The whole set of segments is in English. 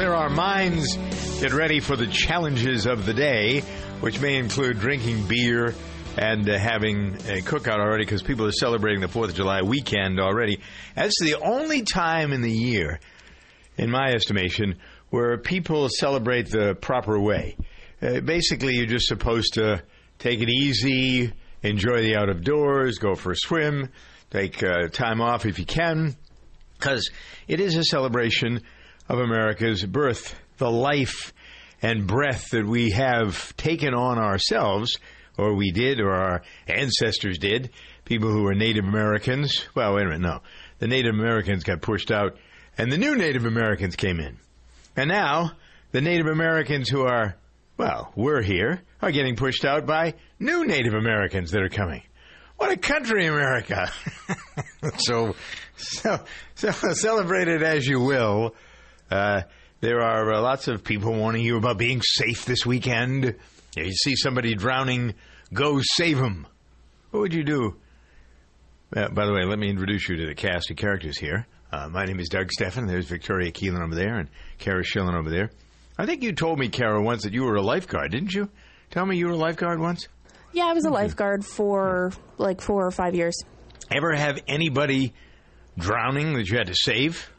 Clear our minds, get ready for the challenges of the day, which may include drinking beer and uh, having a cookout already because people are celebrating the 4th of July weekend already. That's the only time in the year, in my estimation, where people celebrate the proper way. Uh, basically, you're just supposed to take it easy, enjoy the out of doors, go for a swim, take uh, time off if you can, because it is a celebration of America's birth, the life and breath that we have taken on ourselves, or we did, or our ancestors did. People who were Native Americans. Well, wait a minute, no. The Native Americans got pushed out, and the new Native Americans came in. And now, the Native Americans who are, well, we're here, are getting pushed out by new Native Americans that are coming. What a country, America! so, so, so celebrate it as you will. Uh, there are uh, lots of people warning you about being safe this weekend. If you see somebody drowning, go save them. What would you do? Uh, by the way, let me introduce you to the cast of characters here. Uh, my name is Doug Stephan. There's Victoria Keelan over there and Kara Schillen over there. I think you told me, Kara, once that you were a lifeguard, didn't you? Tell me you were a lifeguard once? Yeah, I was a lifeguard for like four or five years. Ever have anybody drowning that you had to save?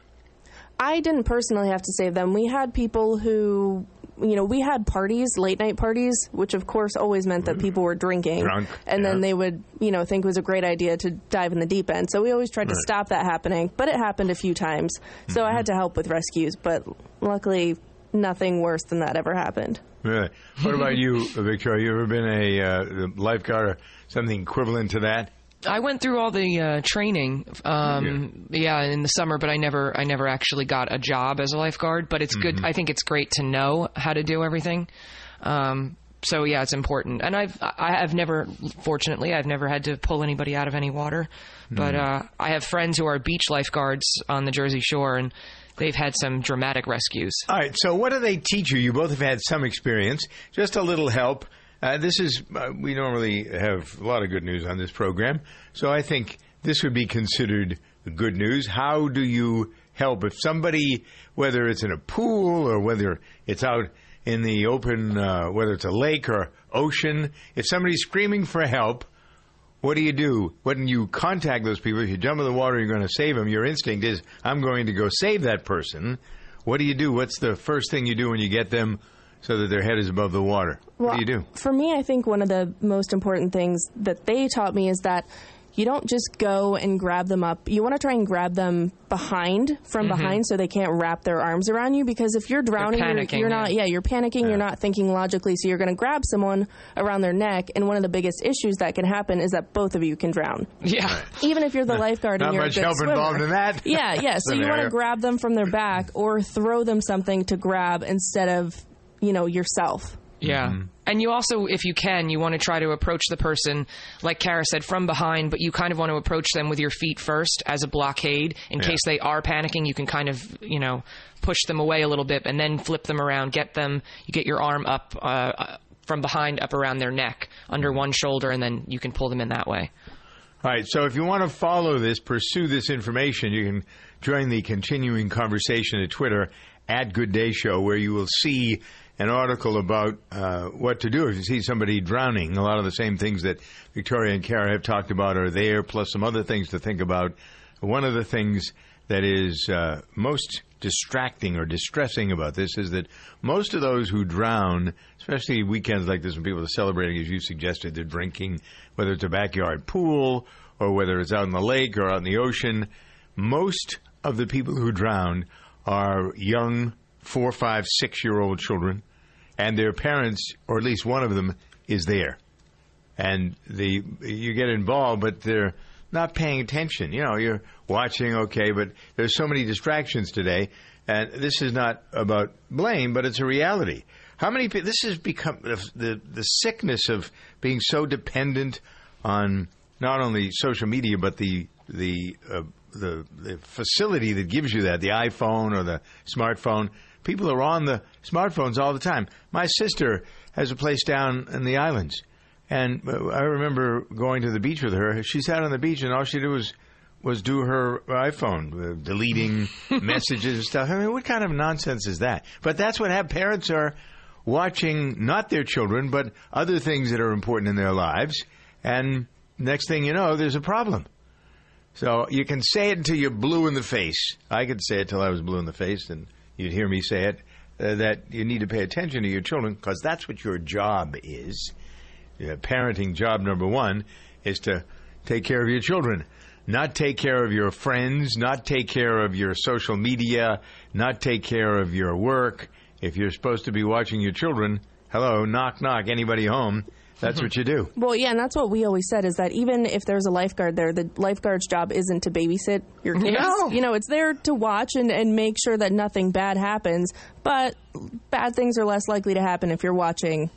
I didn't personally have to save them. We had people who, you know, we had parties, late night parties, which of course always meant that people were drinking. Drunk, and yeah. then they would, you know, think it was a great idea to dive in the deep end. So we always tried to stop that happening, but it happened a few times. So I had to help with rescues, but luckily nothing worse than that ever happened. Really? What about you, Victoria? You ever been a uh, lifeguard or something equivalent to that? I went through all the uh, training, um, yeah, in the summer, but I never, I never actually got a job as a lifeguard. But it's good. I think it's great to know how to do everything. Um, so yeah, it's important. And I've, I have never, fortunately, I've never had to pull anybody out of any water. But uh, I have friends who are beach lifeguards on the Jersey Shore, and they've had some dramatic rescues. All right. So, what do they teach you? You both have had some experience. Just a little help. Uh, this is uh, we normally have a lot of good news on this program, so I think this would be considered good news. How do you help if somebody, whether it's in a pool or whether it's out in the open, uh, whether it's a lake or ocean, if somebody's screaming for help? What do you do when you contact those people? If you jump in the water, you're going to save them. Your instinct is, I'm going to go save that person. What do you do? What's the first thing you do when you get them so that their head is above the water? what do you do? For me, I think one of the most important things that they taught me is that you don't just go and grab them up. You want to try and grab them behind, from mm-hmm. behind, so they can't wrap their arms around you. Because if you're drowning, you're, panicking, you're not. yeah. Yeah, you're panicking. You're not thinking logically. So you're going to grab someone around their neck. And one of the biggest issues that can happen is that both of you can drown. Yeah. Even if you're the lifeguard and you're much a good help swimmer. involved in that. Yeah, yeah. So you want to grab them from their back or throw them something to grab instead of, you know, yourself. Yeah. Mm-hmm. And you also, if you can, you want to try to approach the person, like Kara said, from behind, but you kind of want to approach them with your feet first as a blockade. In Yeah. case they are panicking, you can kind of, you know, push them away a little bit and then flip them around, get them, you get your arm up uh, uh, from behind up around their neck, under one shoulder, and then you can pull them in that way. All right. So if you want to follow this, pursue this information, you can join the continuing conversation at Twitter at Good Day Show, where you will see an article about uh, what to do if you see somebody drowning. A lot of the same things that Victoria and Kara have talked about are there, plus some other things to think about. One of the things that is uh, most distracting or distressing about this is that most of those who drown, especially weekends like this when people are celebrating, as you suggested, they're drinking, whether it's a backyard pool or whether it's out in the lake or out in the ocean, most of the people who drown are young, four, five, six year old children, and their parents, or at least one of them, is there. And the you get involved, but they're not paying attention. You know, you're watching, okay, but there's so many distractions today, and this is not about blame, but it's a reality. How many people? This has become the the, the sickness of being so dependent on not only social media but the the uh, the the facility that gives you that the iPhone or the smartphone. People are on the smartphones all the time. My sister has a place down in the islands, and uh, I remember going to the beach with her. She sat on the beach, and all she did was was do her iPhone, uh, deleting messages and stuff. I mean, what kind of nonsense is that? But that's what have parents are watching not their children, but other things that are important in their lives. And next thing you know, there's a problem. So you can say it until you're blue in the face. I could say it till I was blue in the face, and you'd hear me say it. Uh, that you need to pay attention to your children because that's what your job is. Uh, parenting job number one is to take care of your children, not take care of your friends, not take care of your social media, not take care of your work. If you're supposed to be watching your children, hello, knock, knock, anybody home? That's what you do. Well, yeah, and that's what we always said is that even if there's a lifeguard there, the lifeguard's job isn't to babysit your kids. No. You know, it's there to watch and, and make sure that nothing bad happens. But bad things are less likely to happen if you're watching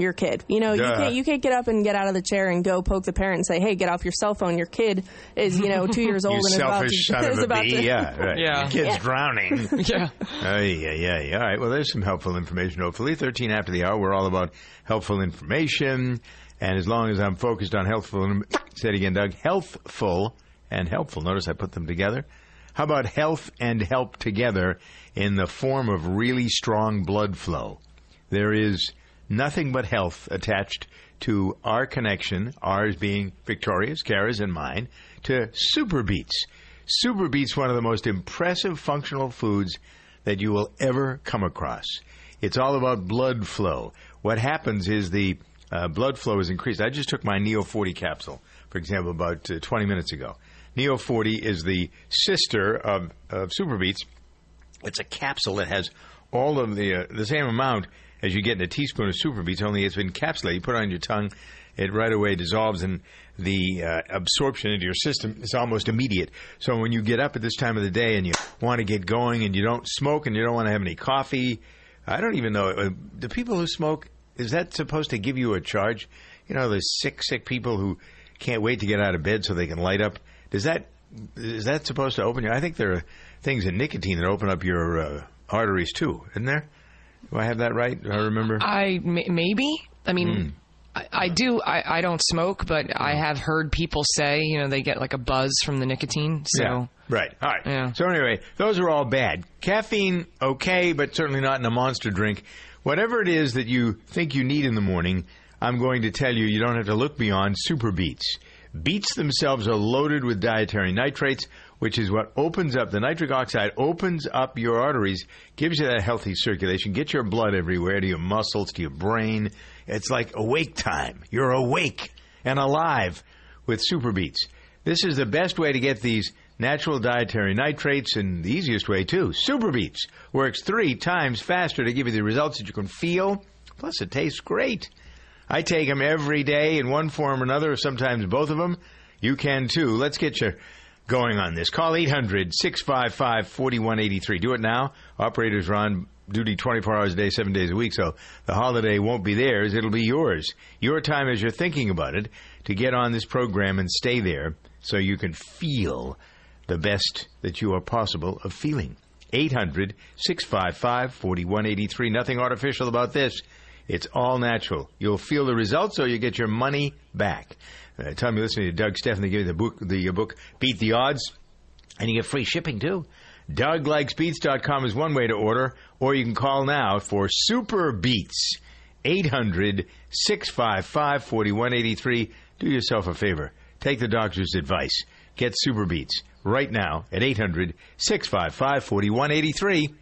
your kid. You know, you can't you can't get up and get out of the chair and go poke the parent and say, "Hey, get off your cell phone. Your kid is you know two years old and is about to son of is a about bee. to Yeah, right. Yeah. Your kid's drowning. Yeah. Oh, yeah, yeah, yeah. All right. Well, there's some helpful information, hopefully. 13 after the hour, we're all about helpful information. And as long as I'm focused on healthful, say it again, Doug, healthful and helpful. Notice I put them together. How about health and help together in the form of really strong blood flow? There is nothing but health attached to our connection, ours being Victoria's, Kara's, and mine, to Super Beets. Super Beets, one of the most impressive functional foods that you will ever come across. It's all about blood flow. What happens is the uh, blood flow is increased. I just took my Neo 40 capsule, for example, about uh, 20 minutes ago. Neo 40 is the sister of, of Super Beets. It's a capsule that has all of the uh, the same amount as you get in a teaspoon of Super Beets, only it's been encapsulated. You put it on your tongue, it right away dissolves, and the uh, absorption into your system is almost immediate. So when you get up at this time of the day and you want to get going, and you don't smoke, and you don't want to have any coffee, I don't even know. Uh, the people who smoke is that supposed to give you a charge? You know, the sick, sick people who can't wait to get out of bed so they can light up. Does that is that supposed to open your? I think there are things in nicotine that open up your uh, arteries too, isn't there? Do I have that right? Do I remember? I maybe. I mean, hmm. I, I do. I, I don't smoke, but I have heard people say, you know, they get like a buzz from the nicotine. So Yeah. Right. All right. Yeah. So anyway, those are all bad. Caffeine, okay, but certainly not in a monster drink. Whatever it is that you think you need in the morning, I'm going to tell you you don't have to look beyond super beets. Beets themselves are loaded with dietary nitrates, which is what opens up the nitric oxide opens up your arteries, gives you that healthy circulation, gets your blood everywhere to your muscles, to your brain. It's like awake time. You're awake and alive with super beets. This is the best way to get these natural dietary nitrates and the easiest way too. Super Beets works three times faster to give you the results that you can feel. Plus, it tastes great. I take them every day in one form or another, sometimes both of them. You can too. Let's get you going on this. Call 800 655 4183. Do it now. Operators are on duty 24 hours a day, seven days a week, so the holiday won't be theirs. It'll be yours. Your time as you're thinking about it to get on this program and stay there so you can feel the best that you are possible of feeling. 800 655 4183. Nothing artificial about this. It's all natural. You'll feel the results, or you get your money back. Uh, tell me, listening to Doug Stephan, they give you the book, the uh, book Beat the Odds, and you get free shipping too. DougLikesBeets.com is one way to order, or you can call now for Super Beets. 800 655 4183. Do yourself a favor. Take the doctor's advice. Get Super Beets right now at 800 655 4183.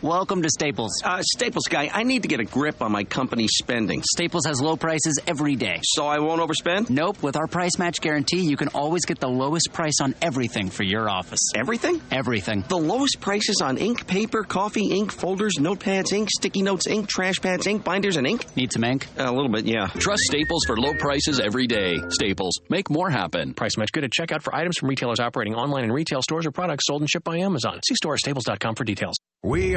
Welcome to Staples. Uh, Staples guy, I need to get a grip on my company's spending. Staples has low prices every day. So I won't overspend? Nope. With our price match guarantee, you can always get the lowest price on everything for your office. Everything? Everything. The lowest prices on ink, paper, coffee, ink, folders, notepads, ink, sticky notes, ink, trash pads, ink, binders, and ink? Need some ink? a little bit, yeah. Trust Staples for low prices every day. Staples, make more happen. Price match good at checkout for items from retailers operating online in retail stores or products sold and shipped by Amazon. See store or staples.com for details. We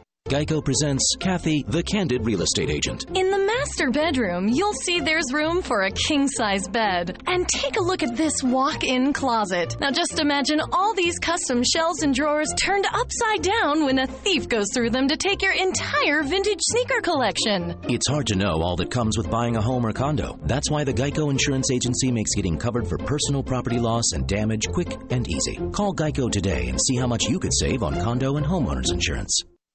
Geico presents Kathy, the candid real estate agent. In the master bedroom, you'll see there's room for a king size bed. And take a look at this walk in closet. Now just imagine all these custom shelves and drawers turned upside down when a thief goes through them to take your entire vintage sneaker collection. It's hard to know all that comes with buying a home or condo. That's why the Geico Insurance Agency makes getting covered for personal property loss and damage quick and easy. Call Geico today and see how much you could save on condo and homeowners insurance.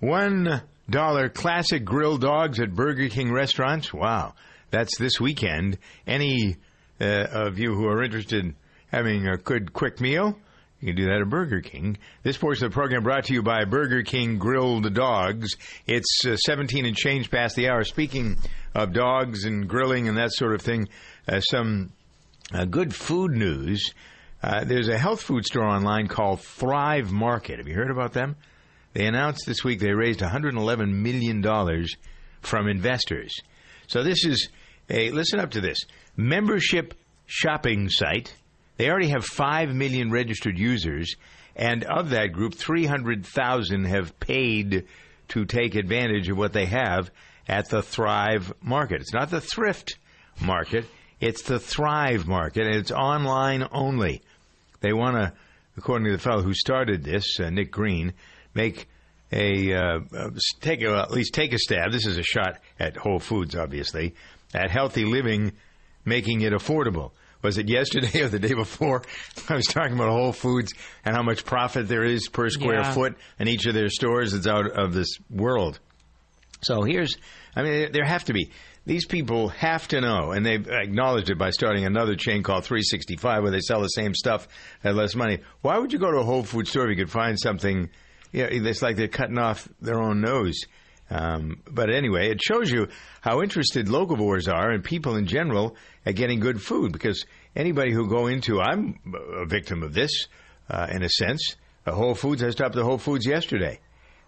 One dollar classic grilled dogs at Burger King restaurants. Wow, that's this weekend. Any uh, of you who are interested in having a good quick meal, you can do that at Burger King. This portion of the program brought to you by Burger King Grilled Dogs. It's uh, 17 and change past the hour. Speaking of dogs and grilling and that sort of thing, uh, some uh, good food news. Uh, there's a health food store online called Thrive Market. Have you heard about them? They announced this week they raised $111 million from investors. So this is a, listen up to this, membership shopping site. They already have 5 million registered users, and of that group, 300,000 have paid to take advantage of what they have at the Thrive Market. It's not the thrift market, it's the Thrive Market, and it's online only. They want to, according to the fellow who started this, uh, Nick Green, make a uh, uh, take a, at least take a stab. This is a shot at Whole Foods, obviously, at healthy living, making it affordable. Was it yesterday or the day before? I was talking about Whole Foods and how much profit there is per square Yeah. foot in each of their stores. It's out of this world. So here's, I mean, there have to be. These people have to know, and they've acknowledged it by starting another chain called 365 where they sell the same stuff at less money. Why would you go to a Whole Food store if you could find something? Yeah, it's like they're cutting off their own nose. Um, but anyway, it shows you how interested locavores are and people in general at getting good food because anybody who go into, I'm a victim of this uh, in a sense. Whole Foods, I stopped at Whole Foods yesterday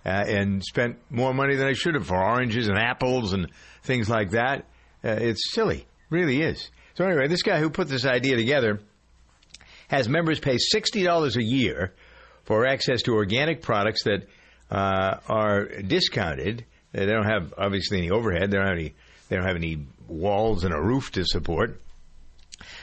uh, and spent more money than I should have for oranges and apples and things like that. Uh, it's silly, really is. So anyway, this guy who put this idea together has members pay sixty dollars a year for access to organic products that uh, are discounted. They don't have obviously any overhead. They don't have any. They don't have any walls and a roof to support.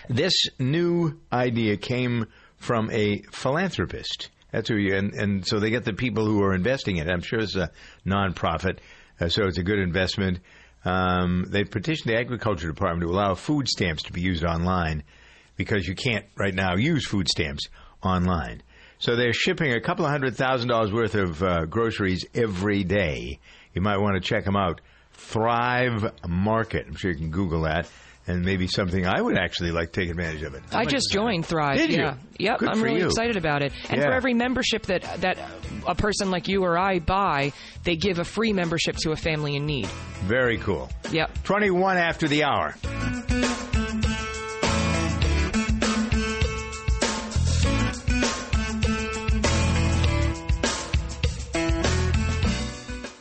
This new idea came from a philanthropist. That's who you and, and so they get the people who are investing in it. I'm sure it's a nonprofit, uh, so it's a good investment. Um, they petitioned the agriculture department to allow food stamps to be used online because you can't right now use food stamps online. So they're shipping a couple of hundred thousand dollars worth of uh, groceries every day. You might want to check them out. Thrive Market. I'm sure you can Google that. and maybe something I would actually like to take advantage of it. I just joined Thrive. Did you? yeah. Yep, Good I'm really you. excited about it. And Yeah. for every membership that that a person like you or I buy, they give a free membership to a family in need. Very cool. Yep. 21 after the hour.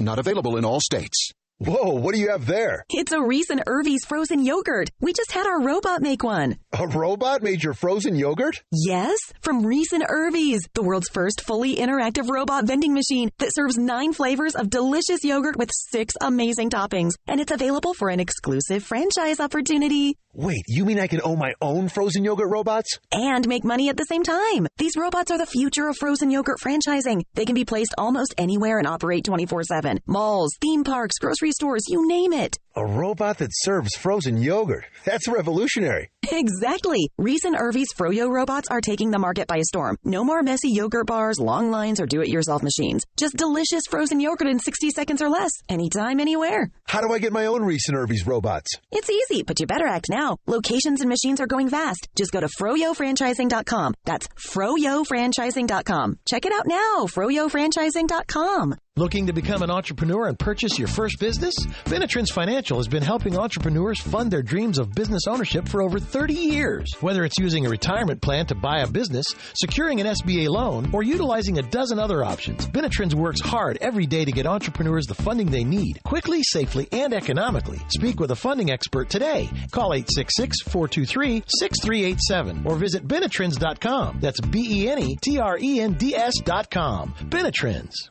Not available in all states. Whoa, what do you have there? It's a Reis and Irvy's frozen yogurt. We just had our robot make one. A robot made your frozen yogurt? Yes, from Reis and Irvy's, the world's first fully interactive robot vending machine that serves nine flavors of delicious yogurt with six amazing toppings. And it's available for an exclusive franchise opportunity. Wait, you mean I can own my own frozen yogurt robots? And make money at the same time. These robots are the future of frozen yogurt franchising. They can be placed almost anywhere and operate 24 7. Malls, theme parks, grocery stores, you name it. A robot that serves frozen yogurt. That's revolutionary. Exactly. Reis and Irvy's Froyo robots are taking the market by storm. No more messy yogurt bars, long lines, or do-it-yourself machines. Just delicious frozen yogurt in 60 seconds or less. Anytime, anywhere. How do I get my own Reis and Irvy's robots? It's easy, but you better act now. Locations and machines are going fast. Just go to froyofranchising.com. That's froyofranchising.com. Check it out now. froyofranchising.com. Looking to become an entrepreneur and purchase your first business? Benetrends Financial has been helping entrepreneurs fund their dreams of business ownership for over 30 years. Whether it's using a retirement plan to buy a business, securing an SBA loan, or utilizing a dozen other options, Benetrends works hard every day to get entrepreneurs the funding they need, quickly, safely, and economically. Speak with a funding expert today. Call 866-423-6387 or visit Benetrends.com. That's E B-E-N-E-T-R-E-N-D-S.com. Benetrends.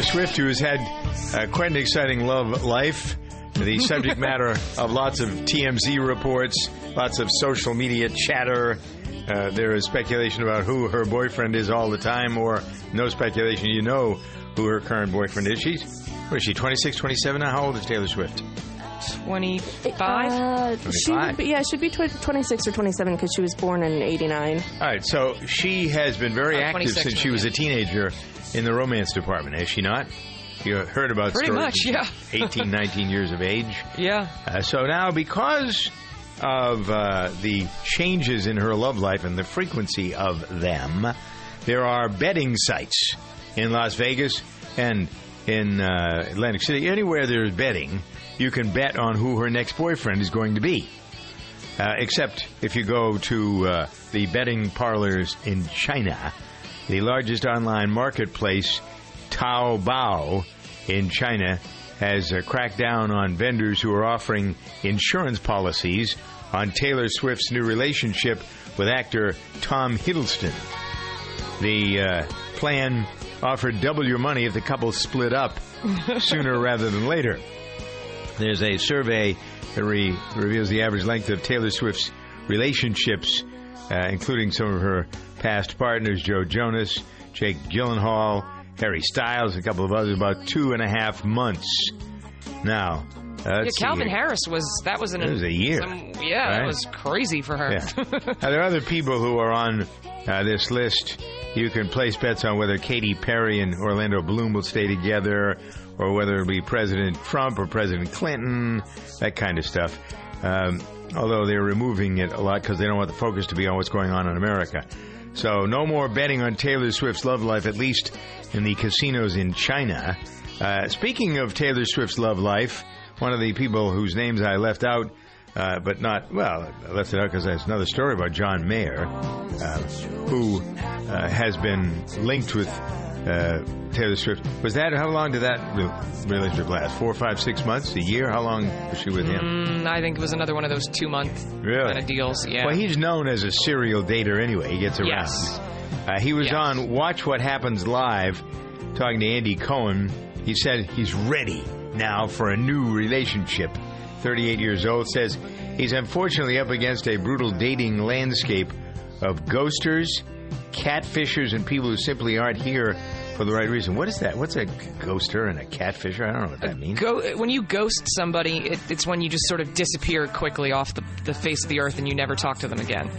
Taylor Swift, who has had uh, quite an exciting love life. The subject matter of lots of TMZ reports, lots of social media chatter. Uh, there is speculation about who her boyfriend is all the time, or no speculation. You know who her current boyfriend is. She's, what is she, 26, 27 now? How old is Taylor Swift? 25? Uh, she 25. would be, yeah, she'd be tw- 26 or 27 because she was born in 89. All right, so she has been very Uh, active 26, since she was a teenager in the romance department, has she not? You heard about Pretty stories much, yeah. 18, 19 years of age. Yeah. Uh, so now, because of uh, the changes in her love life and the frequency of them, there are betting sites in Las Vegas and in uh, Atlantic City. Anywhere there's betting, you can bet on who her next boyfriend is going to be. Uh, except if you go to uh, the betting parlors in China, the largest online marketplace, Taobao, in China, has uh, cracked down on vendors who are offering insurance policies on Taylor Swift's new relationship with actor Tom Hiddleston. The uh, plan offered double your money if the couple split up sooner rather than later. There's a survey that re- reveals the average length of Taylor Swift's relationships, uh, including some of her past partners, Joe Jonas, Jake Gyllenhaal, Harry Styles, a couple of others, about two and a half months. Now, uh, Yeah, Calvin. Harris was that was an That was a year, some- yeah, that was crazy for her. Yeah. now, there are other people who are on uh, this list. You can place bets on whether Katy Perry and Orlando Bloom will stay together, or whether it'll be President Trump or President Clinton, that kind of stuff. Um, although they're removing it a lot because they don't want the focus to be on what's going on in America. So, no more betting on Taylor Swift's love life, at least in the casinos in China. Uh, speaking of Taylor Swift's love life, one of the people whose names I left out uh, but not well. I left it out because that's another story about John Mayer, uh, who uh, has been linked with uh, Taylor Swift. Was that how long did that re- relationship last? Four, five, six months, a year? How long was she with him? Mm, I think it was another one of those two month Really? kind of deals. Yeah. Well, he's known as a serial dater anyway. He gets around. Yes. Uh, he was on Watch What Happens Live talking to Andy Cohen. He said he's ready now for a new relationship. 38 years old says he's unfortunately up against a brutal dating landscape of ghosters, catfishers, and people who simply aren't here for the right reason. What is that? What's a ghoster and a catfisher? I don't know what that means. Go, when you ghost somebody, it, it's when you just sort of disappear quickly off the, the face of the earth and you never talk to them again.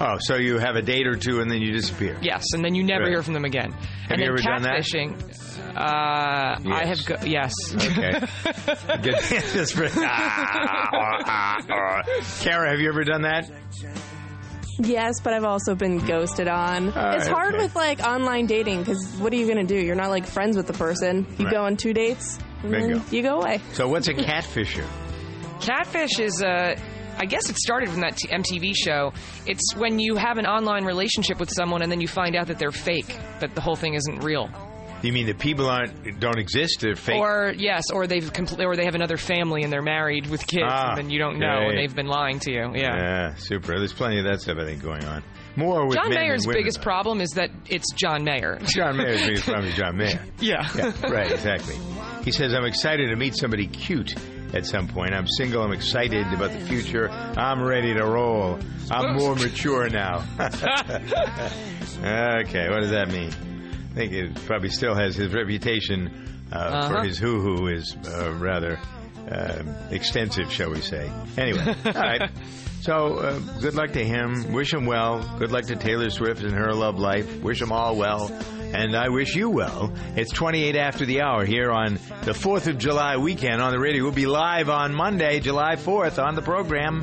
Oh, so you have a date or two and then you disappear. Yes, and then you never Right. hear from them again. Have and you ever done that? catfishing, uh, I have. Go- yes. Okay. Good. Ah, ah, ah. Kara, have you ever done that? Yes, but I've also been ghosted on. right, it's hard okay. with like online dating because what are you going to do? You're not like friends with the person. You Right. go on two dates, and Bingo. then you go away. So what's a catfisher? Catfish is uh, I guess it started from that t- MTV show. It's when you have an online relationship with someone and then you find out that they're fake, that the whole thing isn't real. You mean the people aren't don't exist? They're fake. Or yes, or they've compl- or they have another family and they're married with kids, Ah, and then you don't know, yeah, and they've been lying to you. Yeah. Yeah, super. There's plenty of that stuff I think going on. More with John Mayer's women, biggest though. problem is that it's John Mayer. John Mayer's biggest problem is John Mayer. Yeah. Yeah, right, exactly. He says, I'm excited to meet somebody cute at some point. I'm single. I'm excited about the future. I'm ready to roll. I'm more mature now. okay, what does that mean? I think it probably still has his reputation uh, Uh-huh. for his hoo hoo is uh, rather uh, extensive, shall we say. Anyway, all right. So, uh, good luck to him. Wish him well. Good luck to Taylor Swift and her love life. Wish them all well. And I wish you well. It's 28 after the hour here on the 4th of July weekend on the radio. We'll be live on Monday, July 4th on the program.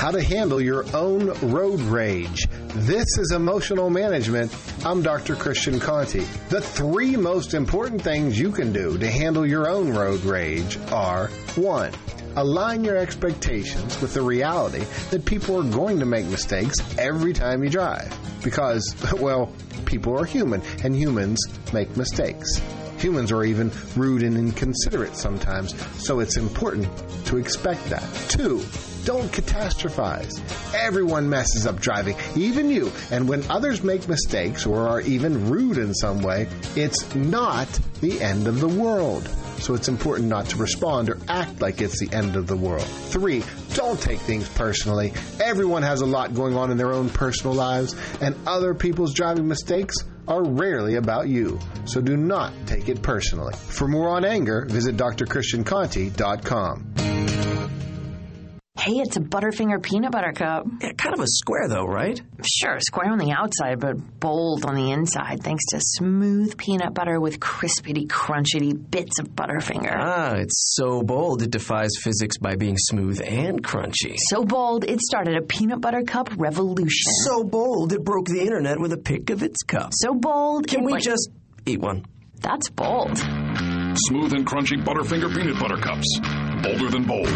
How to handle your own road rage. This is emotional management. I'm Dr. Christian Conte. The three most important things you can do to handle your own road rage are one, align your expectations with the reality that people are going to make mistakes every time you drive. Because, well, people are human and humans make mistakes. Humans are even rude and inconsiderate sometimes, so it's important to expect that. Two, don't catastrophize. Everyone messes up driving, even you. And when others make mistakes or are even rude in some way, it's not the end of the world. So it's important not to respond or act like it's the end of the world. Three, don't take things personally. Everyone has a lot going on in their own personal lives, and other people's driving mistakes are rarely about you. So do not take it personally. For more on anger, visit drchristianconte.com. Hey, it's a Butterfinger peanut butter cup. Yeah, kind of a square though, right? Sure, square on the outside, but bold on the inside, thanks to smooth peanut butter with crispity, crunchity bits of Butterfinger. Ah, it's so bold it defies physics by being smooth and crunchy. So bold, it started a peanut butter cup revolution. So bold it broke the internet with a pick of its cup. So bold, Can it we went- just eat one? That's bold. Smooth and crunchy Butterfinger peanut butter cups. Bolder than bold.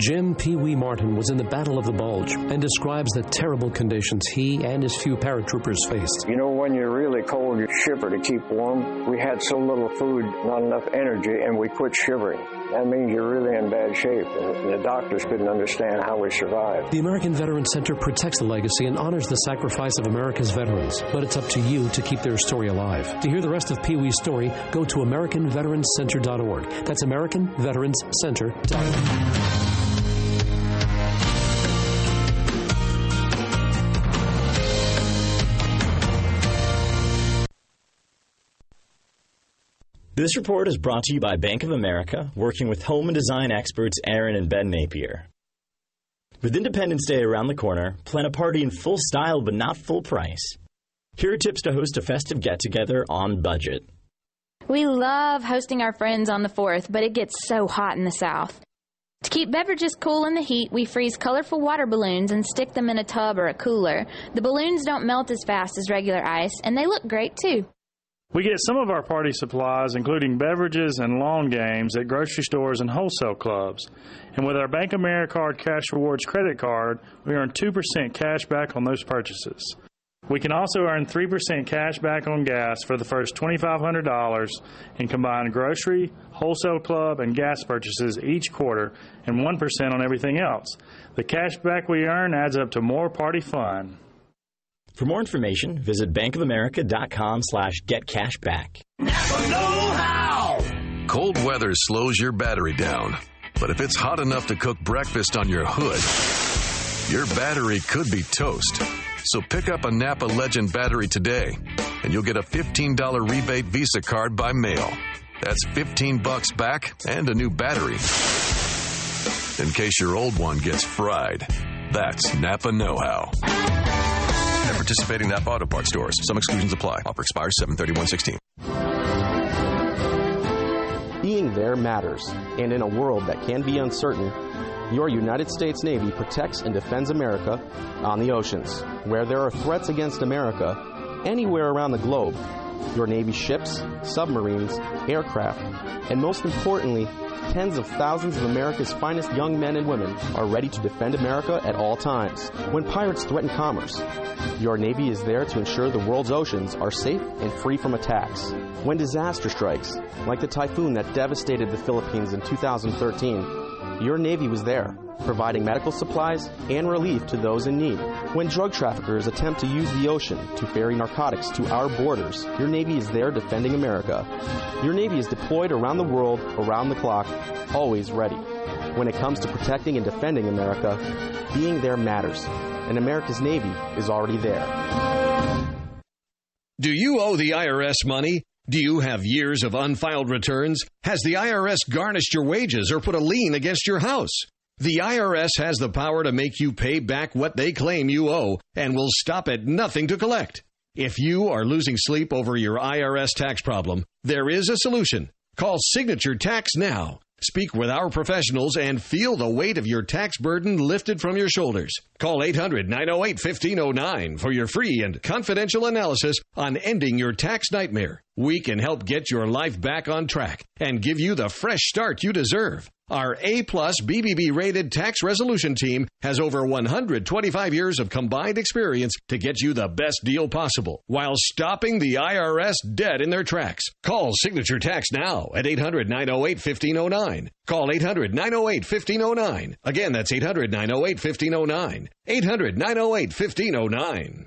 Jim Pee Wee Martin was in the Battle of the Bulge and describes the terrible conditions he and his few paratroopers faced. You know, when you're really cold, you shiver to keep warm. We had so little food, not enough energy, and we quit shivering. That means you're really in bad shape, and the doctors couldn't understand how we survived. The American Veterans Center protects the legacy and honors the sacrifice of America's veterans, but it's up to you to keep their story alive. To hear the rest of Pee Wee's story, go to AmericanVeteransCenter.org. That's AmericanVeteransCenter.org. This report is brought to you by Bank of America, working with home and design experts Erin and Ben Napier. With Independence Day around the corner, plan a party in full style but not full price. Here are tips to host a festive get together on budget. We love hosting our friends on the 4th, but it gets so hot in the South. To keep beverages cool in the heat, we freeze colorful water balloons and stick them in a tub or a cooler. The balloons don't melt as fast as regular ice, and they look great too. We get some of our party supplies, including beverages and lawn games, at grocery stores and wholesale clubs. And with our Bank of America Cash Rewards credit card, we earn 2% cash back on those purchases. We can also earn 3% cash back on gas for the first $2,500 in combined grocery, wholesale club, and gas purchases each quarter, and 1% on everything else. The cash back we earn adds up to more party fun. For more information, visit bankofamerica.com slash getcashback. Never know how! Cold weather slows your battery down. But if it's hot enough to cook breakfast on your hood, your battery could be toast. So pick up a Napa Legend battery today, and you'll get a $15 rebate Visa card by mail. That's 15 bucks back and a new battery. In case your old one gets fried. That's Napa Know How. At participating Napa Auto Parts stores. Some exclusions apply. Offer expires 73116. Being there matters, and in a world that can be uncertain, your United States Navy protects and defends America on the oceans. Where there are threats against America, anywhere around the globe, your Navy ships, submarines, aircraft, and most importantly, tens of thousands of America's finest young men and women are ready to defend America at all times. When pirates threaten commerce, your Navy is there to ensure the world's oceans are safe and free from attacks. When disaster strikes, like the typhoon that devastated the Philippines in 2013, your Navy was there, providing medical supplies and relief to those in need. When drug traffickers attempt to use the ocean to ferry narcotics to our borders, your Navy is there defending America. Your Navy is deployed around the world, around the clock, always ready. When it comes to protecting and defending America, being there matters, and America's Navy is already there. Do you owe the IRS money? Do you have years of unfiled returns? Has the IRS garnished your wages or put a lien against your house? The IRS has the power to make you pay back what they claim you owe and will stop at nothing to collect. If you are losing sleep over your IRS tax problem, there is a solution. Call Signature Tax now. Speak with our professionals and feel the weight of your tax burden lifted from your shoulders. Call 800 908 1509 for your free and confidential analysis on ending your tax nightmare. We can help get your life back on track and give you the fresh start you deserve. Our A plus BBB rated tax resolution team has over 125 years of combined experience to get you the best deal possible while stopping the IRS dead in their tracks. Call Signature Tax now at 800 908 1509. Call 800 908 1509. Again, that's 800 908 1509. 800 908 1509.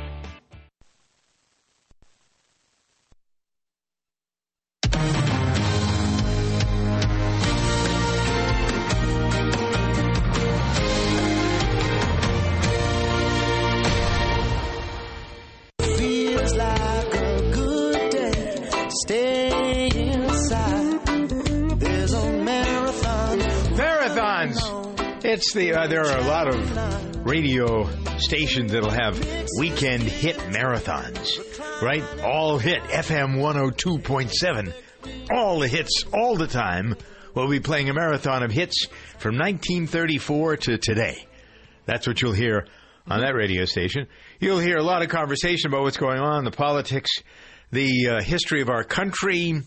stay inside. There's a marathon. Marathons. It's the uh, there are a lot of radio stations that'll have weekend hit marathons, right? All hit FM 102.7. All the hits all the time. We'll be playing a marathon of hits from 1934 to today. That's what you'll hear on that radio station. You'll hear a lot of conversation about what's going on, the politics, the uh, history of our country.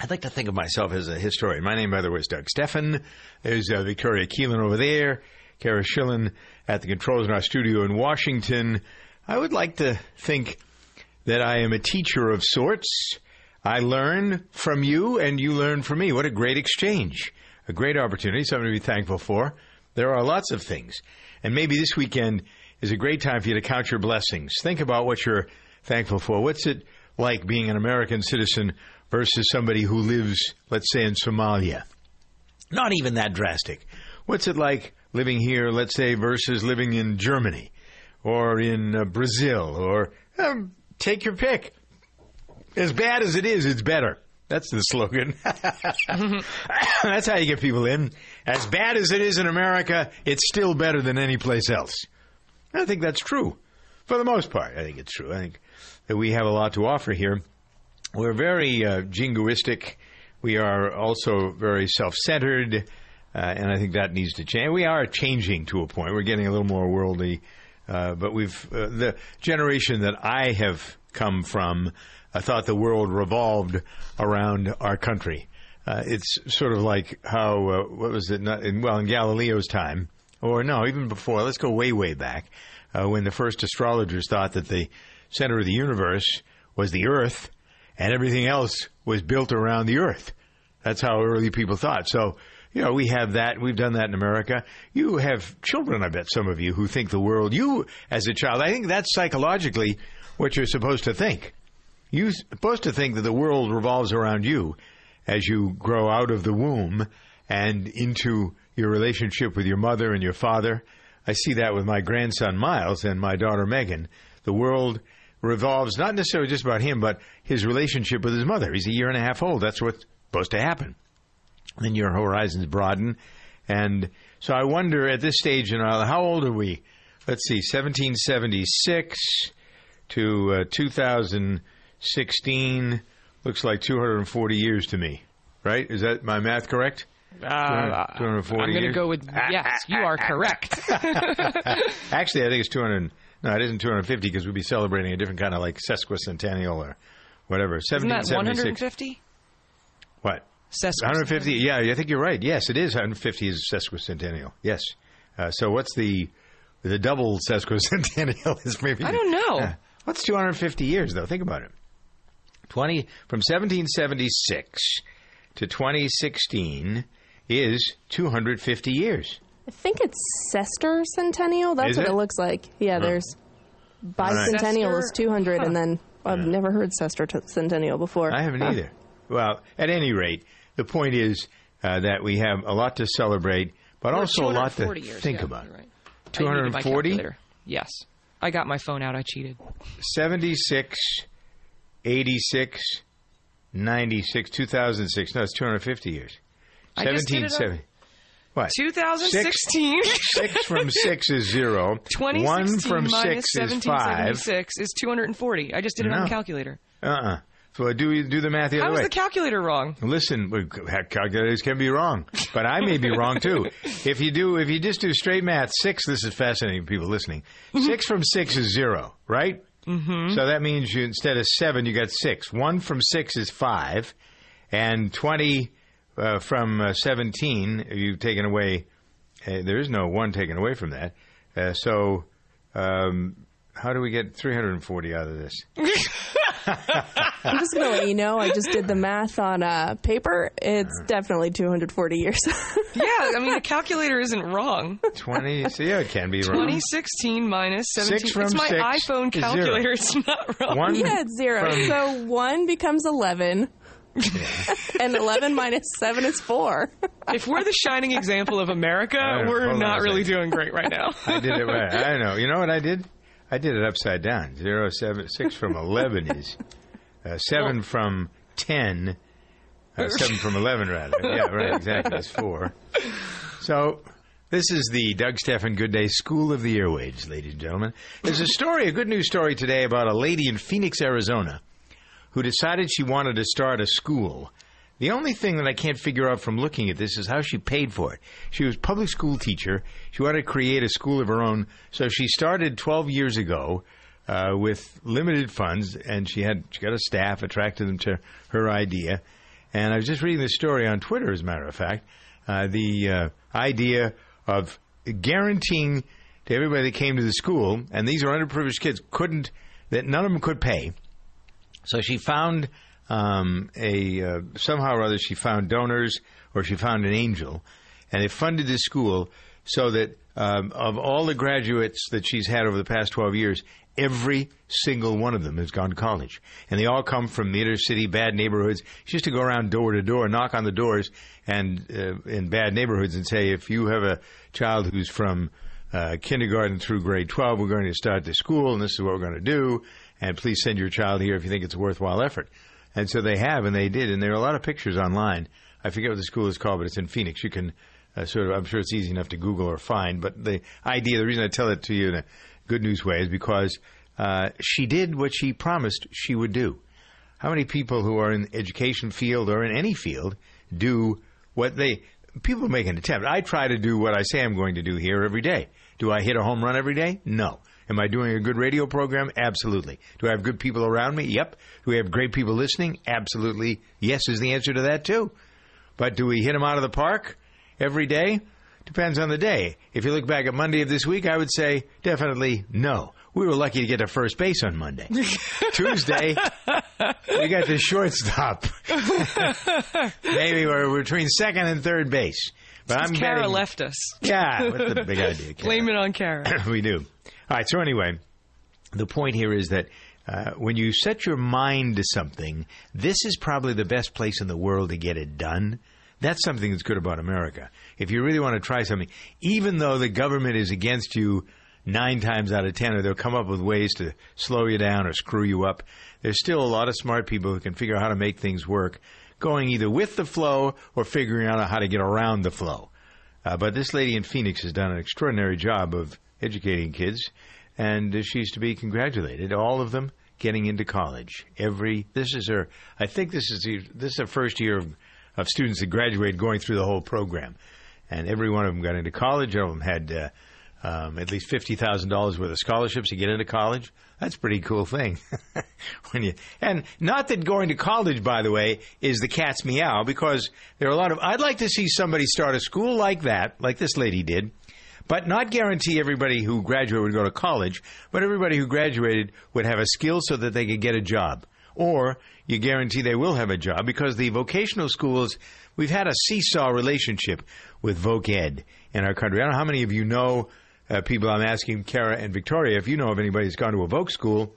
I'd like to think of myself as a historian. My name, by the way, is Doug Stephan. There's uh, Victoria Keelan over there, Kara Schillen at the controls in our studio in Washington. I would like to think that I am a teacher of sorts. I learn from you, and you learn from me. What a great exchange. A great opportunity, something to be thankful for. There are lots of things. And maybe this weekend is a great time for you to count your blessings. Think about what you're thankful for. What's it like being an American citizen versus somebody who lives, let's say, in Somalia? Not even that drastic. What's it like living here, let's say, versus living in Germany or in uh, Brazil or um, take your pick? As bad as it is, it's better. That's the slogan. That's how you get people in. As bad as it is in America, it's still better than any place else. I think that's true. For the most part, I think it's true. I think that we have a lot to offer here. We're very uh, jingoistic. We are also very self centered. Uh, and I think that needs to change. We are changing to a point. We're getting a little more worldly. Uh, but we've, uh, the generation that I have come from, I thought the world revolved around our country. Uh, it's sort of like how, uh, what was it, not in, well, in Galileo's time, or no, even before, let's go way, way back, uh, when the first astrologers thought that the center of the universe was the earth and everything else was built around the earth. That's how early people thought. So, you know, we have that. We've done that in America. You have children, I bet, some of you, who think the world, you as a child, I think that's psychologically what you're supposed to think. You're supposed to think that the world revolves around you as you grow out of the womb and into your relationship with your mother and your father. I see that with my grandson Miles and my daughter Megan. The world revolves not necessarily just about him, but his relationship with his mother. He's a year and a half old. That's what's supposed to happen. Then your horizons broaden. And so I wonder at this stage in our how old are we? Let's see, 1776 to uh, 2016 looks like 240 years to me. Right? Is that my math correct? Uh, 240 I'm going to go with yes. You are correct. Actually, I think it's 200. No, it isn't 250 because we'd be celebrating a different kind of like sesquicentennial or whatever. Isn't that 1776. 150? What? Sesquicentennial. 150. Yeah, I think you're right. Yes, it is 150 is sesquicentennial. Yes. Uh, so what's the the double sesquicentennial is maybe I don't know. Uh, what's 250 years though? Think about it. 20 from 1776 to 2016 is 250 years. I think it's Sester Centennial. That's Is what it? it? looks like. Yeah, Huh. there's right. bicentennial is 200, Huh. and then I've never heard Sester t- Centennial before. I haven't Huh. either. Well, at any rate, the point is uh, that we have a lot to celebrate, but Or also a lot to years, think yeah, about. right. I needed my 240. Yes. I got my phone out. I cheated. 76, 86, 96, 2006. No, it's 250 years. I just did it up. 1770. What? 2016. Six, six from six is zero. 2016 One from minus six is five. is 240. I just did it on the calculator. Uh-uh. So do do the math the How other is way. the calculator wrong? Listen, calculators can be wrong, but I may be wrong too. If you do, if you just do straight math, six. This is fascinating. People listening, six from six is zero, right? Mm-hmm. So that means you instead of seven, you got six. One from six is five, and twenty uh, from uh, seventeen, you've taken away. Uh, there is no one taken away from that. Uh, so, um, how do we get three hundred and forty out of this? I'm just going to let you know, I just did the math on uh, paper. It's Uh-huh. definitely 240 years. yeah, I mean, the calculator isn't wrong. Twenty. so yeah, it can be wrong. 2016 minus 17. Six from it's my six iPhone is zero. calculator. It's not wrong. One yeah, it's zero. from- So 1 becomes 11. and 11 minus 7 is 4. If we're the shining example of America, we're Hold on not a really second. doing great right now. I did it right. I know. You know what I did? I did it upside down. Zero, seven, six from eleven is uh, seven from ten. Uh, seven from eleven, rather. Yeah, right. Exactly. It's four. So this is the Doug Stephan Good Day School of the Airwaves, ladies and gentlemen. There's a story, a good news story today about a lady in Phoenix, Arizona, who decided she wanted to start a school. The only thing that I can't figure out from looking at this is how she paid for it. She was public school teacher. She wanted to create a school of her own, so she started 12 years ago uh, with limited funds, and she had she got a staff, attracted them to her idea. And I was just reading this story on Twitter, as a matter of fact, uh, the uh, idea of guaranteeing to everybody that came to the school, and these are underprivileged kids, couldn't that none of them could pay. So she found um, a uh, somehow or other she found donors or she found an angel, and they funded this school so that um, of all the graduates that she's had over the past twelve years, every single one of them has gone to college, and they all come from the inner city, bad neighborhoods. She used to go around door to door, knock on the doors, and uh, in bad neighborhoods, and say, if you have a child who's from uh, kindergarten through grade 12, we're going to start the school, and this is what we're going to do. And please send your child here if you think it's a worthwhile effort. And so they have, and they did, and there are a lot of pictures online. I forget what the school is called, but it's in Phoenix. You can uh, sort of, I'm sure it's easy enough to Google or find. But the idea, the reason I tell it to you in a good news way is because uh, she did what she promised she would do. How many people who are in the education field or in any field do what they people make an attempt. I try to do what I say I'm going to do here every day. Do I hit a home run every day? No. Am I doing a good radio program? Absolutely. Do I have good people around me? Yep. Do we have great people listening? Absolutely. Yes is the answer to that too. But do we hit them out of the park every day? Depends on the day. If you look back at Monday of this week, I would say definitely no. We were lucky to get to first base on Monday. Tuesday, we got the shortstop. Maybe we're between second and third base. But I'm Kara betting- left us. Yeah, what's the big idea? Kara? Blame it on Kara. we do. All right. So anyway, the point here is that uh, when you set your mind to something, this is probably the best place in the world to get it done. That's something that's good about America. If you really want to try something, even though the government is against you nine times out of ten, or they'll come up with ways to slow you down or screw you up, there's still a lot of smart people who can figure out how to make things work, going either with the flow or figuring out how to get around the flow. Uh, but this lady in Phoenix has done an extraordinary job of educating kids, and she's to be congratulated. All of them getting into college. Every this is her. I think this is the, this is the first year of, of students that graduate going through the whole program, and every one of them got into college. All of them had. Uh, um, at least fifty thousand dollars worth of scholarships to get into college. That's a pretty cool thing. when you and not that going to college, by the way, is the cat's meow because there are a lot of. I'd like to see somebody start a school like that, like this lady did, but not guarantee everybody who graduated would go to college, but everybody who graduated would have a skill so that they could get a job, or you guarantee they will have a job because the vocational schools. We've had a seesaw relationship with Voc Ed in our country. I don't know how many of you know uh, people I'm asking, Kara and Victoria, if you know of anybody who's gone to a Voc school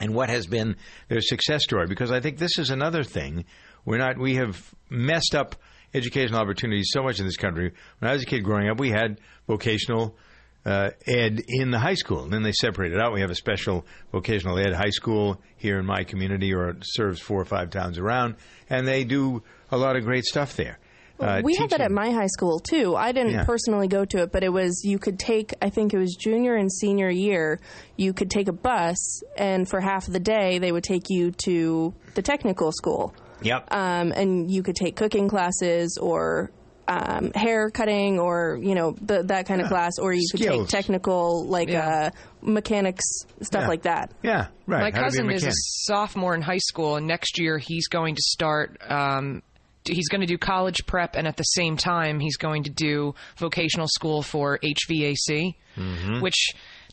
and what has been their success story. Because I think this is another thing. We're not, we have messed up educational opportunities so much in this country. When I was a kid growing up, we had vocational uh, ed in the high school. And then they separated out. We have a special vocational ed high school here in my community, or it serves four or five towns around, and they do a lot of great stuff there. Uh, we had that at my high school too. I didn't Yeah. personally go to it, but it was you could take. I think it was junior and senior year. You could take a bus, and for half of the day, they would take you to the technical school. Yep. Um, and you could take cooking classes or um, hair cutting or you know the, that kind of class, or you could take technical like uh, mechanics stuff Yeah. like that. Yeah, right. My cousin is a sophomore in high school, and next year he's going to start. Um, he's going to do college prep, and at the same time, he's going to do vocational school for HVAC, Mm-hmm. which.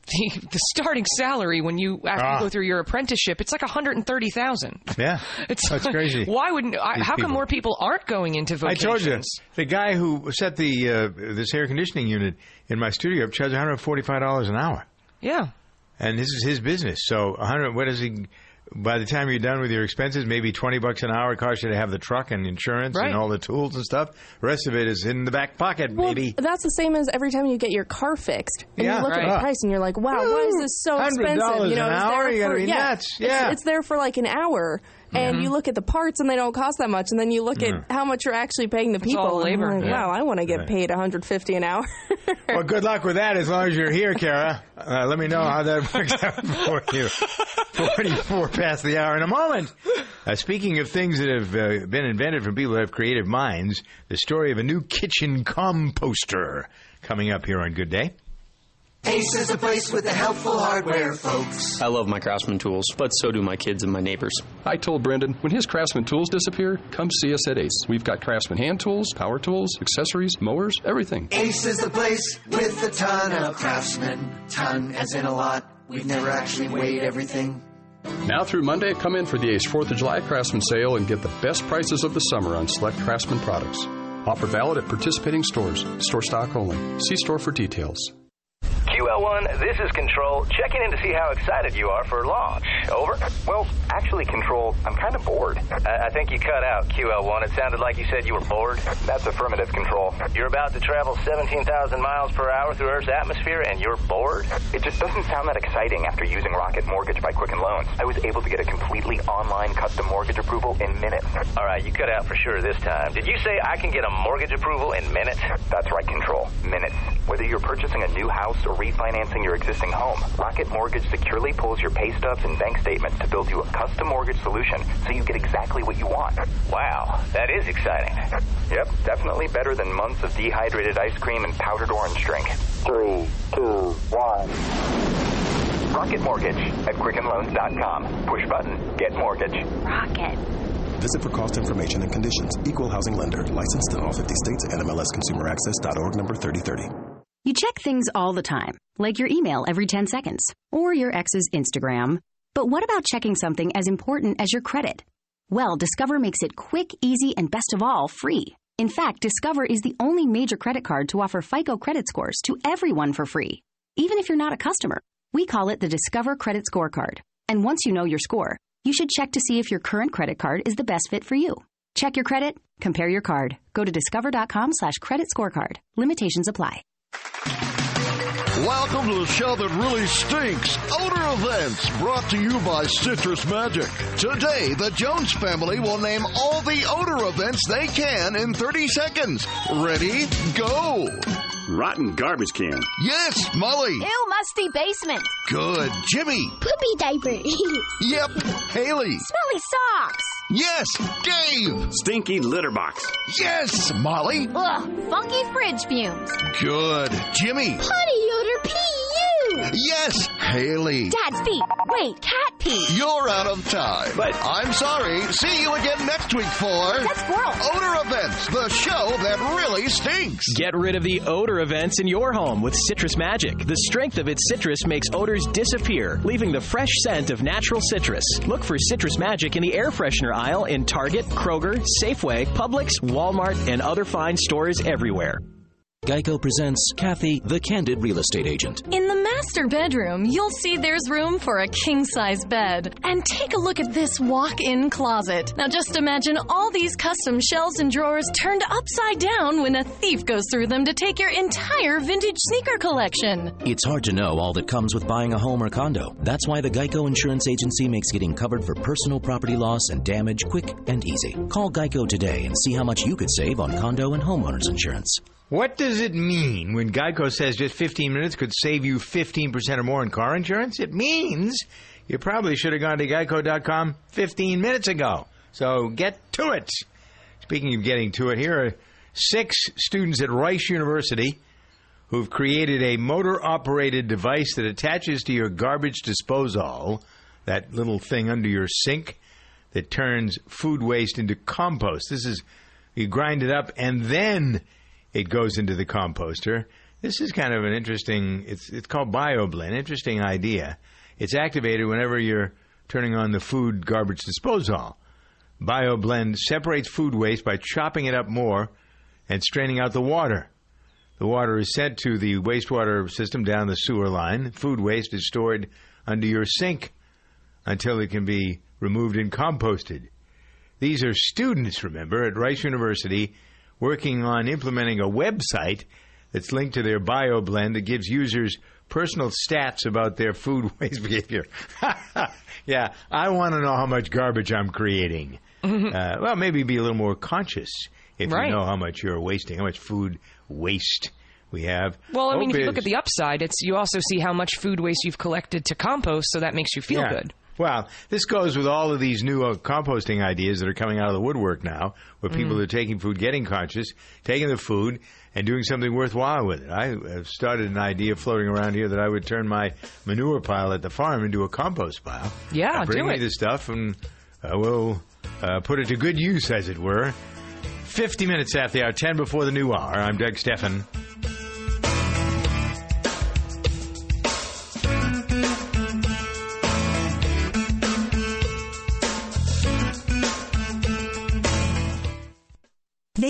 The, the starting salary when you after Ah. you go through your apprenticeship, it's like one hundred and thirty thousand. Yeah, It's that's crazy. Why wouldn't? I, how people. come more people aren't going into I told you the guy who set the uh, this air conditioning unit in my studio up charges one hundred forty five dollars an hour, Yeah. and this is his business. So one hundred. What is he? By the time you're done with your expenses, maybe twenty bucks an hour it costs you to have the truck and insurance Right. and all the tools and stuff. The rest of it is in the back pocket, Well, baby. that's the same as every time you get your car fixed. And Yeah. you look at the price and you're like, wow, why is this so expensive? You know, an it's hour? there You gotta for, be yeah, nuts. It's, Yeah. it's there for like an hour. And Mhm. you look at the parts and they don't cost that much. And then you look at how much you're actually paying the people. all labor. like, Yeah. wow, I want to get Right. paid 150 an hour. well, good luck with that. As long as you're here, Kara. Uh, let me know how that works out for you. Forty-four past the hour in a moment. Uh, speaking of things that have uh, been invented from people who have creative minds, the story of a new kitchen composter coming up here on Good Day. Ace is the place with the helpful hardware, folks. I love my Craftsman tools, but so do my kids and my neighbors. I told Brendan, when his Craftsman tools disappear, come see us at Ace. We've got Craftsman hand tools, power tools, accessories, mowers, everything. Ace is the place with a ton of craftsmen. Ton as in a lot. We've never actually weighed everything. Now through Monday, come in for the Ace 4th of July Craftsman sale and get the best prices of the summer on select Craftsman products. Offer valid at participating stores. Store stock only. See store for details. Keep QL1, this is Control, checking in to see how excited you are for launch. Over? Well, actually, Control, I'm kind of bored. I, I think you cut out, QL1. It sounded like you said you were bored. That's affirmative, Control. You're about to travel 17,000 miles per hour through Earth's atmosphere, and you're bored? It just doesn't sound that exciting after using Rocket Mortgage by Quicken Loans. I was able to get a completely online custom mortgage approval in minutes. All right, you cut out for sure this time. Did you say I can get a mortgage approval in minutes? That's right, Control. Minutes. Whether you're purchasing a new house or refinancing your existing home, Rocket Mortgage securely pulls your pay stubs and bank statements to build you a custom mortgage solution so you get exactly what you want. Wow, that is exciting. Yep, definitely better than months of dehydrated ice cream and powdered orange drink. Three, two, one. Rocket Mortgage at QuickenLoans.com. Push button, get mortgage. Rocket. Visit for cost information and conditions. Equal housing lender. Licensed in all 50 states. NMLSConsumerAccess.org number 3030. You check things all the time, like your email every 10 seconds, or your ex's Instagram. But what about checking something as important as your credit? Well, Discover makes it quick, easy, and best of all, free. In fact, Discover is the only major credit card to offer FICO credit scores to everyone for free, even if you're not a customer. We call it the Discover Credit Scorecard. And once you know your score, you should check to see if your current credit card is the best fit for you. Check your credit, compare your card. Go to discover.com slash credit scorecard. Limitations apply. Welcome to the show that really stinks. Odor Events, brought to you by Citrus Magic. Today, the Jones family will name all the odor events they can in 30 seconds. Ready? Go! Rotten garbage can. Yes, Molly. Ew, musty basement. Good. Jimmy. Poopy diaper. Yep. Haley. Smelly socks. Yes, Dave. Stinky litter box. Yes, Molly. Ugh, funky fridge fumes. Good. Jimmy. Potty odor pee Yes, Haley. Dad's feet. Wait, cat pee. You're out of time. But I'm sorry. See you again next week for That's squirrel. Odor Events, the show that really stinks. Get rid of the odor events in your home with Citrus Magic. The strength of its citrus makes odors disappear, leaving the fresh scent of natural citrus. Look for Citrus Magic in the air freshener aisle in Target, Kroger, Safeway, Publix, Walmart, and other fine stores everywhere. Geico presents Kathy, the Candid Real Estate Agent. In the master bedroom, you'll see there's room for a king size bed. And take a look at this walk in closet. Now just imagine all these custom shelves and drawers turned upside down when a thief goes through them to take your entire vintage sneaker collection. It's hard to know all that comes with buying a home or condo. That's why the Geico Insurance Agency makes getting covered for personal property loss and damage quick and easy. Call Geico today and see how much you could save on condo and homeowners insurance. What does it mean when Geico says just 15 minutes could save you 15% or more in car insurance? It means you probably should have gone to geico.com 15 minutes ago. So get to it. Speaking of getting to it, here are six students at Rice University who've created a motor operated device that attaches to your garbage disposal, that little thing under your sink that turns food waste into compost. This is, you grind it up and then it goes into the composter. This is kind of an interesting. It's it's called BioBlend. Interesting idea. It's activated whenever you're turning on the food garbage disposal. BioBlend separates food waste by chopping it up more and straining out the water. The water is sent to the wastewater system down the sewer line. Food waste is stored under your sink until it can be removed and composted. These are students, remember, at Rice University working on implementing a website that's linked to their BioBlend that gives users personal stats about their food waste behavior. yeah, I want to know how much garbage I'm creating. Uh, well, maybe be a little more conscious if Right. you know how much you're wasting, how much food waste we have. Well, I mean, Hope if you look at the upside, it's you also see how much food waste you've collected to compost, so that makes you feel Yeah. good. Well, this goes with all of these new uh, composting ideas that are coming out of the woodwork now, where people Mhm. are taking food, getting conscious, taking the food, and doing something worthwhile with it. I have started an idea floating around here that I would turn my manure pile at the farm into a compost pile. Yeah, bring me the stuff, and uh, we'll uh, put it to good use, as it were. Fifty minutes after the hour, ten before the new hour. I'm Doug Stephan.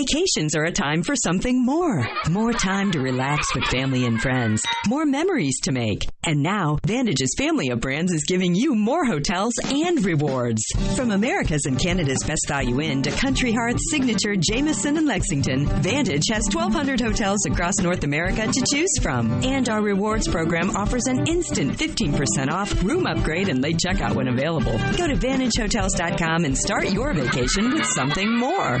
Vacations are a time for something more. More time to relax with family and friends. More memories to make. And now, Vantage's family of brands is giving you more hotels and rewards. From America's and Canada's Best Value Inn to Country Hearth, Signature, Jameson, and Lexington, Vantage has 1,200 hotels across North America to choose from. And our rewards program offers an instant 15% off, room upgrade, and late checkout when available. Go to VantageHotels.com and start your vacation with something more.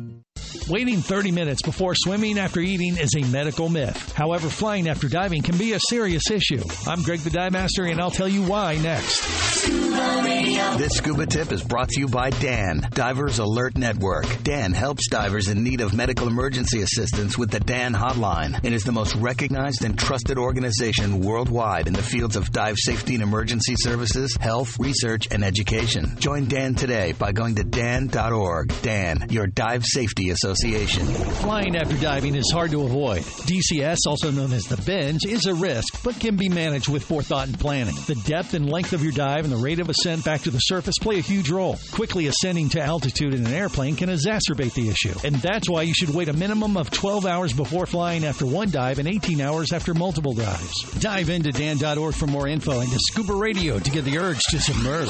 Waiting 30 minutes before swimming after eating is a medical myth. However, flying after diving can be a serious issue. I'm Greg the Dive Master, and I'll tell you why next. This scuba tip is brought to you by Dan, Divers Alert Network. Dan helps divers in need of medical emergency assistance with the Dan Hotline and is the most recognized and trusted organization worldwide in the fields of dive safety and emergency services, health, research, and education. Join Dan today by going to dan.org. Dan, your dive safety association. Flying after diving is hard to avoid. DCS, also known as the bends, is a risk, but can be managed with forethought and planning. The depth and length of your dive and the rate of ascent back to the surface play a huge role. Quickly ascending to altitude in an airplane can exacerbate the issue, and that's why you should wait a minimum of 12 hours before flying after one dive and 18 hours after multiple dives. Dive into dan.org for more info and to Scuba Radio to get the urge to submerge.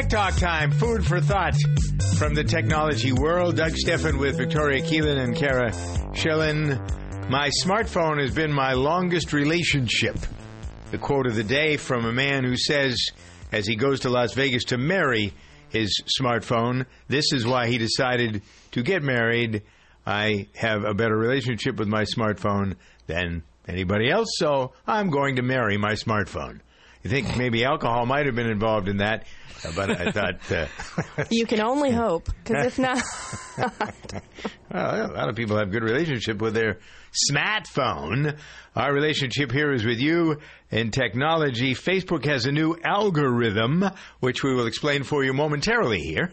Tech Talk time, food for thought from the technology world. Doug Stephan with Victoria Keelan and Kara Schillen. My smartphone has been my longest relationship. The quote of the day from a man who says, as he goes to Las Vegas to marry his smartphone, this is why he decided to get married. I have a better relationship with my smartphone than anybody else, so I'm going to marry my smartphone. You think maybe alcohol might have been involved in that, but I thought. Uh, You can only hope, because if not, well, a lot of people have good relationship with their smartphone. Our relationship here is with you in technology. Facebook has a new algorithm, which we will explain for you momentarily here.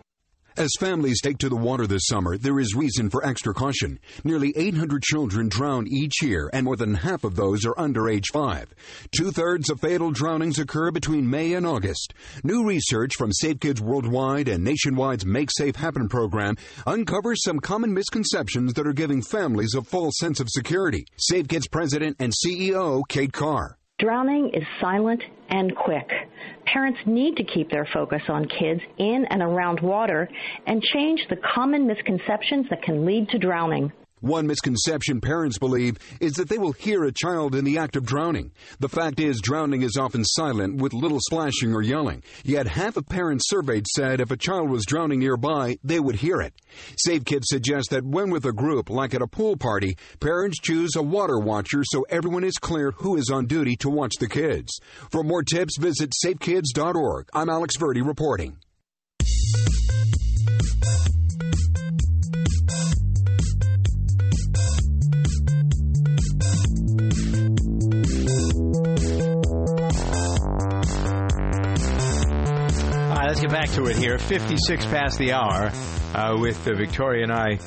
As families take to the water this summer, there is reason for extra caution. Nearly 800 children drown each year, and more than half of those are under age 5. Two thirds of fatal drownings occur between May and August. New research from Safe Kids Worldwide and Nationwide's Make Safe Happen program uncovers some common misconceptions that are giving families a false sense of security. Safe Kids President and CEO Kate Carr. Drowning is silent and quick. Parents need to keep their focus on kids in and around water and change the common misconceptions that can lead to drowning. One misconception parents believe is that they will hear a child in the act of drowning. The fact is, drowning is often silent with little splashing or yelling. Yet half of parents surveyed said if a child was drowning nearby, they would hear it. Safe Kids suggests that when with a group, like at a pool party, parents choose a water watcher so everyone is clear who is on duty to watch the kids. For more tips, visit safekids.org. I'm Alex Verdi reporting. Let's get back to it here. 56 past the hour uh, with uh, Victoria and I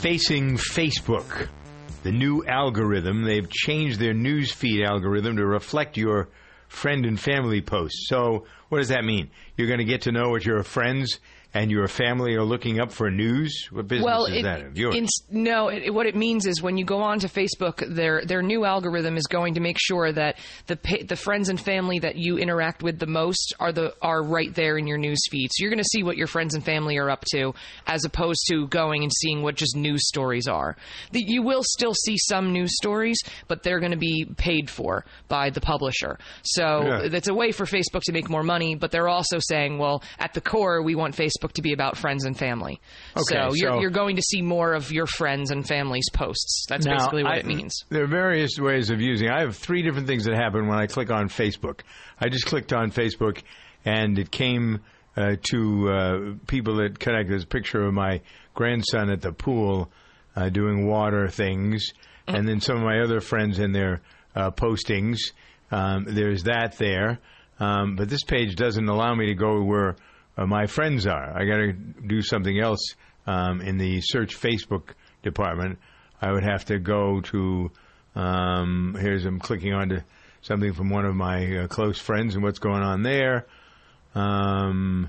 facing Facebook. The new algorithm. They've changed their news feed algorithm to reflect your friend and family posts. So, what does that mean? You're going to get to know what your friends and your family are looking up for news? What business well, is it, that of yours? no, it, what it means is when you go on to Facebook, their their new algorithm is going to make sure that the the friends and family that you interact with the most are the are right there in your news feed. So you're going to see what your friends and family are up to, as opposed to going and seeing what just news stories are. The, you will still see some news stories, but they're going to be paid for by the publisher. So Yeah. that's a way for Facebook to make more money. But they're also saying, well, at the core, we want Facebook to be about friends and family. Okay, so you're, so- you're going to see more of your friends and family's posts. That's Now, basically what I- it means. There are various ways of using. I have three different things that happen when I click on Facebook. I just clicked on Facebook, and it came uh, to uh, people that connect. There's a picture of my grandson at the pool uh, doing water things, and then some of my other friends in their uh, postings. Um, there's that there, um, but this page doesn't allow me to go where uh, my friends are. I got to do something else um, in the search Facebook department. I would have to go to. Um, here's I'm clicking onto something from one of my uh, close friends and what's going on there. Um,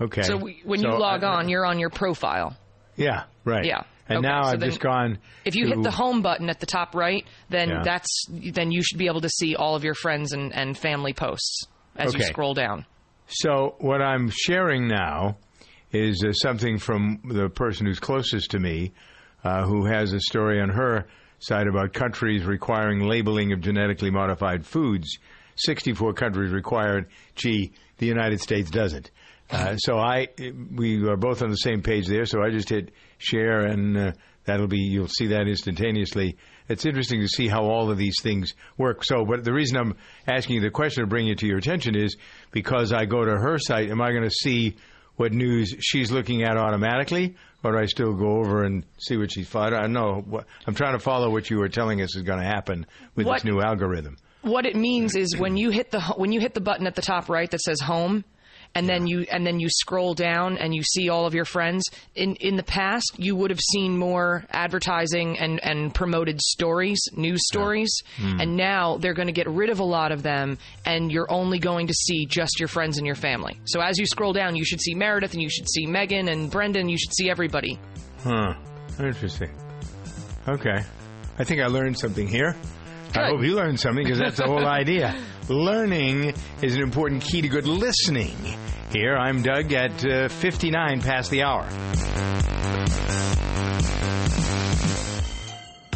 okay. So we, when you log uh, on, you're on your profile. yeah, right. Yeah. And Okay, now so I've just gone. If you to- hit the home button at the top right, then Yeah. that's then you should be able to see all of your friends and, and family posts as you scroll down. So what I'm sharing now is uh, something from the person who's closest to me, uh, who has a story on her side about countries requiring labeling of genetically modified foods. 64 countries required. Gee, the United States doesn't. Uh, so I, we are both on the same page there. So I just hit share, and uh, that'll be you'll see that instantaneously. It's interesting to see how all of these things work. So, but the reason I'm asking you the question to bring it to your attention is because I go to her site. Am I going to see what news she's looking at automatically, or do I still go over and see what she's followed? I don't know. I'm trying to follow what you were telling us is going to happen with What- this new algorithm. What it means is when you hit the when you hit the button at the top right that says home, and then you and then you scroll down and you see all of your friends. In in the past, you would have seen more advertising and and promoted stories, news stories, Hmm. and now they're going to get rid of a lot of them, and you're only going to see just your friends and your family. So as you scroll down, you should see Meredith and you should see Megan and Brendan. You should see everybody. Huh. Interesting. Okay. I think I learned something here. I hope you learned something because that's the whole idea. Learning is an important key to good listening. Here, I'm Doug at uh, 59 past the hour.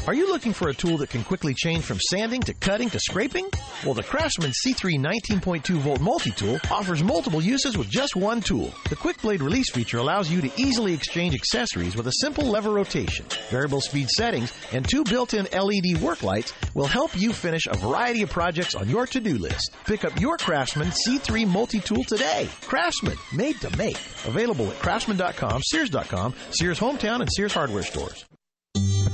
Are you looking for a tool that can quickly change from sanding to cutting to scraping? Well, the Craftsman C3 19.2 volt multi-tool offers multiple uses with just one tool. The quick blade release feature allows you to easily exchange accessories with a simple lever rotation. Variable speed settings and two built-in LED work lights will help you finish a variety of projects on your to-do list. Pick up your Craftsman C3 multi-tool today. Craftsman, made to make. Available at craftsman.com, sears.com, Sears Hometown, and Sears Hardware stores.